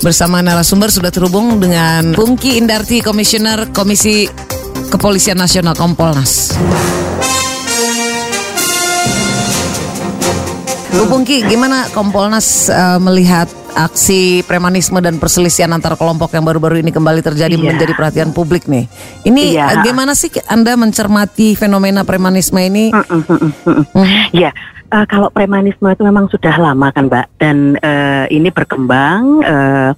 bersama narasumber sudah terhubung dengan Pungki Indarti, Komisioner Komisi Kepolisian Nasional Kompolnas. Bu Pungki, gimana Kompolnas uh, melihat aksi premanisme dan perselisihan antar kelompok yang baru-baru ini kembali terjadi iya. menjadi perhatian publik nih. Ini iya. gimana sih Anda mencermati fenomena premanisme ini? Mm -mm, mm -mm. Mm. Ya, uh, kalau premanisme itu memang sudah lama kan Mbak dan uh, ini berkembang uh,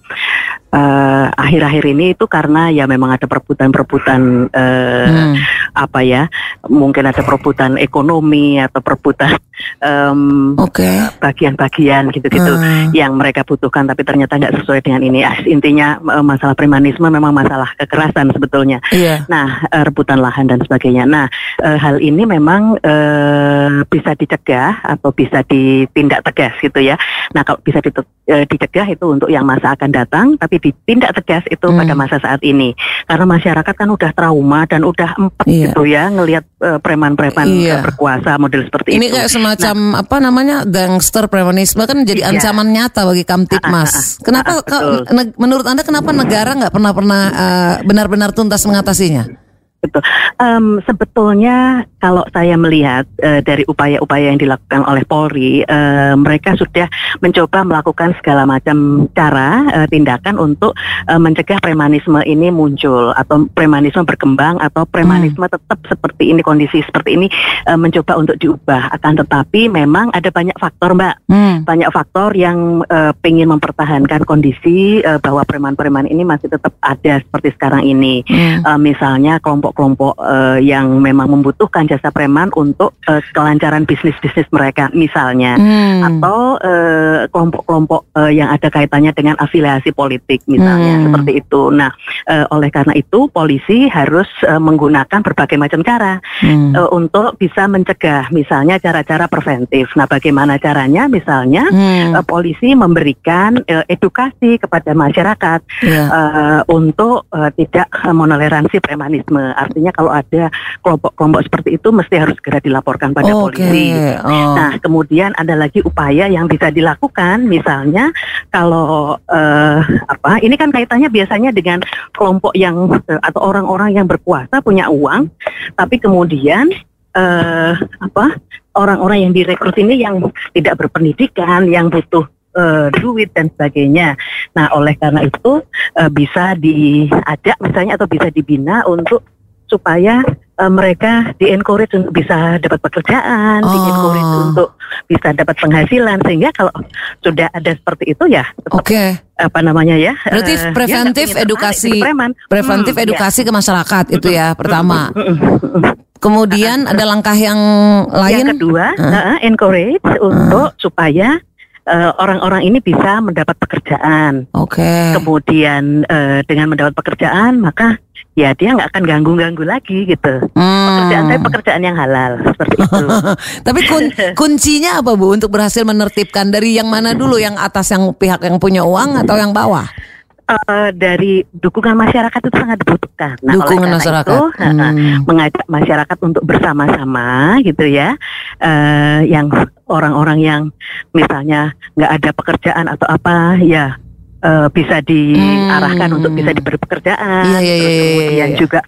akhir-akhir uh, ini itu karena ya memang ada perebutan-perebutan uh, hmm. apa ya mungkin ada perebutan ekonomi atau perebutan um, okay. bagian-bagian gitu-gitu hmm. yang mereka butuhkan tapi ternyata nggak sesuai dengan ini intinya masalah premanisme memang masalah kekerasan sebetulnya yeah. nah rebutan lahan dan sebagainya nah uh, hal ini memang uh, bisa dicegah atau bisa ditindak tegas gitu ya. Nah kalau bisa dicegah itu untuk yang masa akan datang, tapi ditindak tegas itu hmm. pada masa saat ini. Karena masyarakat kan udah trauma dan udah empat iya. gitu ya ngelihat uh, preman-preman iya. berkuasa model seperti ini itu. Kayak semacam nah, apa namanya gangster premanisme kan jadi iya. ancaman nyata bagi Kamtipmas. Ah, ah, ah, kenapa menurut anda kenapa negara nggak pernah pernah uh, benar-benar tuntas mengatasinya? Betul. Um, sebetulnya kalau saya melihat uh, dari upaya-upaya yang dilakukan oleh Polri, uh, mereka sudah mencoba melakukan segala macam cara uh, tindakan untuk uh, mencegah premanisme ini muncul atau premanisme berkembang atau premanisme hmm. tetap seperti ini kondisi seperti ini uh, mencoba untuk diubah. Akan tetapi memang ada banyak faktor, Mbak. Hmm. Banyak faktor yang uh, ingin mempertahankan kondisi uh, bahwa preman-preman ini masih tetap ada seperti sekarang ini. Hmm. Uh, misalnya kelompok kelompok-kelompok uh, yang memang membutuhkan jasa preman untuk uh, kelancaran bisnis-bisnis mereka misalnya hmm. atau uh, kelompok-kelompok uh, yang ada kaitannya dengan afiliasi politik misalnya hmm. seperti itu. Nah, uh, oleh karena itu polisi harus uh, menggunakan berbagai macam cara hmm. uh, untuk bisa mencegah misalnya cara-cara preventif. Nah, bagaimana caranya? Misalnya hmm. uh, polisi memberikan uh, edukasi kepada masyarakat yeah. Ya. uh, untuk uh, tidak menoleransi premanisme Artinya kalau ada kelompok-kelompok seperti itu mesti harus segera dilaporkan pada okay. polisi. Oh. Nah, kemudian ada lagi upaya yang bisa dilakukan, misalnya kalau uh, apa? Ini kan kaitannya biasanya dengan kelompok yang uh, atau orang-orang yang berkuasa punya uang, tapi kemudian uh, apa? Orang-orang yang direkrut ini yang tidak berpendidikan, yang butuh uh, duit dan sebagainya. Nah, oleh karena itu uh, bisa diajak misalnya atau bisa dibina untuk supaya uh, mereka di encourage untuk bisa dapat pekerjaan, oh. di encourage untuk bisa dapat penghasilan sehingga kalau sudah ada seperti itu ya Oke. Okay. apa namanya ya? Berarti uh, preventif ya, edukasi preventif hmm, edukasi ya. ke masyarakat itu ya pertama. Kemudian ada langkah yang lain. Yang kedua, uh. Uh, encourage uh. untuk supaya orang-orang uh, ini bisa mendapat pekerjaan. Oke. Okay. Kemudian uh, dengan mendapat pekerjaan maka ya dia nggak akan ganggu-ganggu lagi gitu. Hmm. Pekerjaan saya pekerjaan yang halal seperti itu. Tapi kun kuncinya apa bu untuk berhasil menertibkan dari yang mana dulu yang atas yang pihak yang punya uang atau yang bawah? Uh, dari dukungan masyarakat itu sangat dibutuhkan. Nah, dukungan oleh masyarakat itu, hmm. mengajak masyarakat untuk bersama-sama, gitu ya, uh, yang orang-orang yang misalnya nggak ada pekerjaan atau apa, ya uh, bisa diarahkan hmm. untuk bisa diberi pekerjaan, yeah, yeah, yeah, kemudian yeah, yeah. juga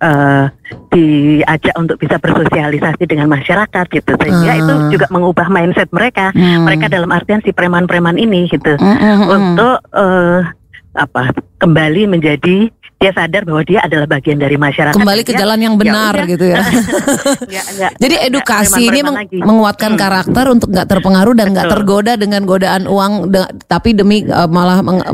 uh, diajak untuk bisa bersosialisasi dengan masyarakat gitu sehingga uh. itu ah. juga mengubah mindset mereka hmm. mereka dalam artian si preman-preman ini gitu uh, uh, uh. untuk uh, apa kembali menjadi dia sadar bahwa dia adalah bagian dari masyarakat. Kembali ke jalan yang ya benar ya gitu ya. ya, ya Jadi edukasi ini meng lagi. menguatkan hmm. karakter untuk nggak terpengaruh dan nggak tergoda dengan godaan uang, de tapi demi uh, malah meng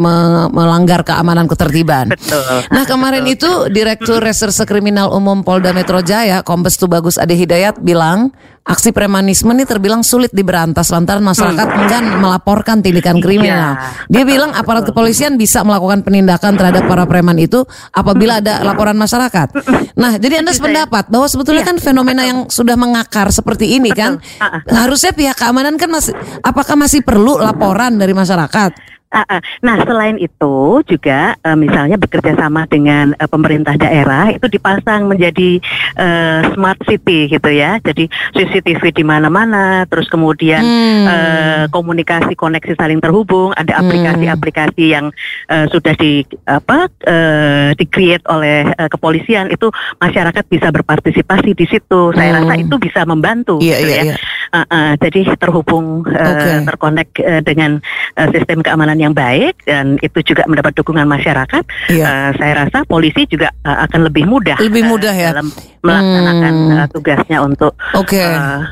melanggar keamanan ketertiban. Betul. Nah kemarin Betul. itu Direktur Reserse Kriminal Umum Polda Metro Jaya, Kombes Tubagus Ade Hidayat bilang aksi premanisme ini terbilang sulit diberantas lantaran masyarakat hmm. enggan melaporkan tindakan iya. kriminal. Dia bilang aparat kepolisian bisa melakukan penindakan terhadap para preman itu apabila ada laporan masyarakat. Nah, jadi Anda sependapat bahwa sebetulnya iya. kan fenomena yang sudah mengakar seperti ini kan harusnya pihak keamanan kan masih apakah masih perlu laporan dari masyarakat? Uh, uh. Nah, selain itu juga uh, misalnya bekerja sama dengan uh, pemerintah daerah itu dipasang menjadi uh, smart city gitu ya. Jadi CCTV di mana-mana, terus kemudian hmm. uh, komunikasi koneksi saling terhubung, ada hmm. aplikasi-aplikasi yang uh, sudah di apa uh, di-create oleh uh, kepolisian itu masyarakat bisa berpartisipasi di situ. Saya hmm. rasa itu bisa membantu yeah, gitu yeah, ya. Yeah. Uh, uh, jadi terhubung uh, okay. terkonek uh, dengan uh, sistem keamanan yang baik dan itu juga mendapat dukungan masyarakat. Yeah. Uh, saya rasa polisi juga uh, akan lebih mudah. Lebih mudah uh, ya dalam melaksanakan hmm. uh, tugasnya untuk. Oke. Okay. Uh,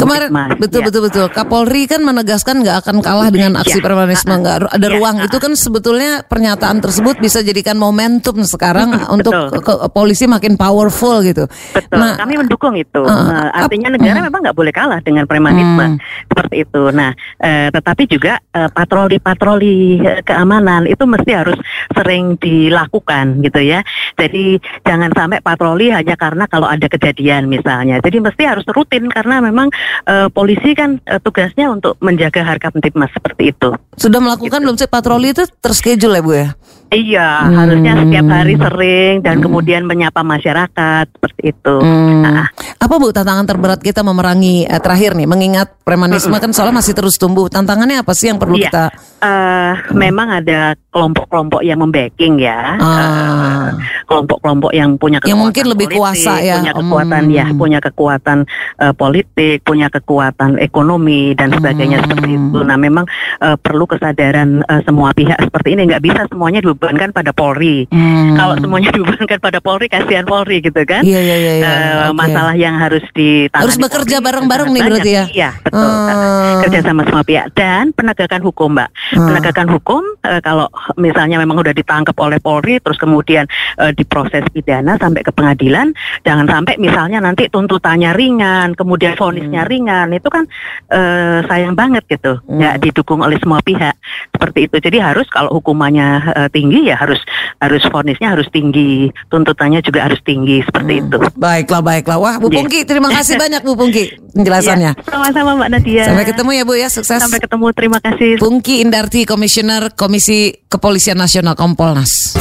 Kemarin betul ya. betul betul Kapolri kan menegaskan nggak akan kalah dengan aksi ya. premanisme nggak ada ya. ruang itu kan sebetulnya pernyataan tersebut bisa jadikan momentum sekarang untuk ke, polisi makin powerful gitu. Betul. Nah, kami mendukung itu. Uh, uh, artinya negara uh, memang nggak boleh kalah dengan premanisme hmm. seperti itu. Nah, uh, tetapi juga uh, patroli-patroli uh, keamanan itu mesti harus sering dilakukan gitu ya. Jadi jangan sampai patroli hanya karena kalau ada kejadian misalnya. Jadi mesti harus rutin karena memang uh, polisi kan uh, tugasnya untuk menjaga harga mas seperti itu. Sudah melakukan gitu. belum sih patroli itu terschedule ya Bu ya? Iya, hmm. harusnya setiap hari sering dan hmm. kemudian menyapa masyarakat seperti itu. Hmm. Nah. Apa Bu tantangan terberat kita memerangi eh, terakhir nih mengingat premanisme hmm. kan soalnya masih terus tumbuh. Tantangannya apa sih yang perlu iya. kita uh, memang ada kelompok-kelompok yang membacking ya. Ah. kelompok-kelompok yang punya kekuatan yang mungkin lebih politik, kuasa ya. Punya kekuatan hmm. ya, punya kekuatan uh, politik, punya kekuatan ekonomi dan sebagainya hmm. seperti itu. Nah, memang uh, perlu kesadaran uh, semua pihak seperti ini nggak bisa semuanya dibebankan pada Polri. Hmm. Kalau semuanya dibebankan pada Polri, kasihan Polri gitu kan. Iya iya iya. iya. Uh, okay. Masalah yang harus ditangani. Harus bekerja bareng-bareng nih berarti ya. Iya betul. Hmm. Kerja sama semua pihak dan penegakan hukum, Mbak. Hmm. Penegakan hukum uh, kalau misalnya memang sudah ditangkap oleh Polri, terus kemudian uh, diproses pidana sampai ke pengadilan, jangan sampai misalnya nanti tuntutannya ringan, kemudian vonisnya hmm. ringan, itu kan uh, sayang banget gitu, hmm. ya didukung oleh semua pihak seperti itu. Jadi harus kalau hukumannya uh, tinggi ya harus harus vonisnya harus tinggi, tuntutannya juga harus tinggi seperti hmm. itu. Baiklah, baiklah. Wah, Bu yeah. Pungki, terima kasih banyak Bu Pungki penjelasannya. Yeah, sama-sama Mbak Nadia. Sampai ketemu ya Bu ya, sukses. Sampai ketemu, terima kasih. Pungki Indarti, Komisioner Komisi Kepolisian Nasional Kompolnas.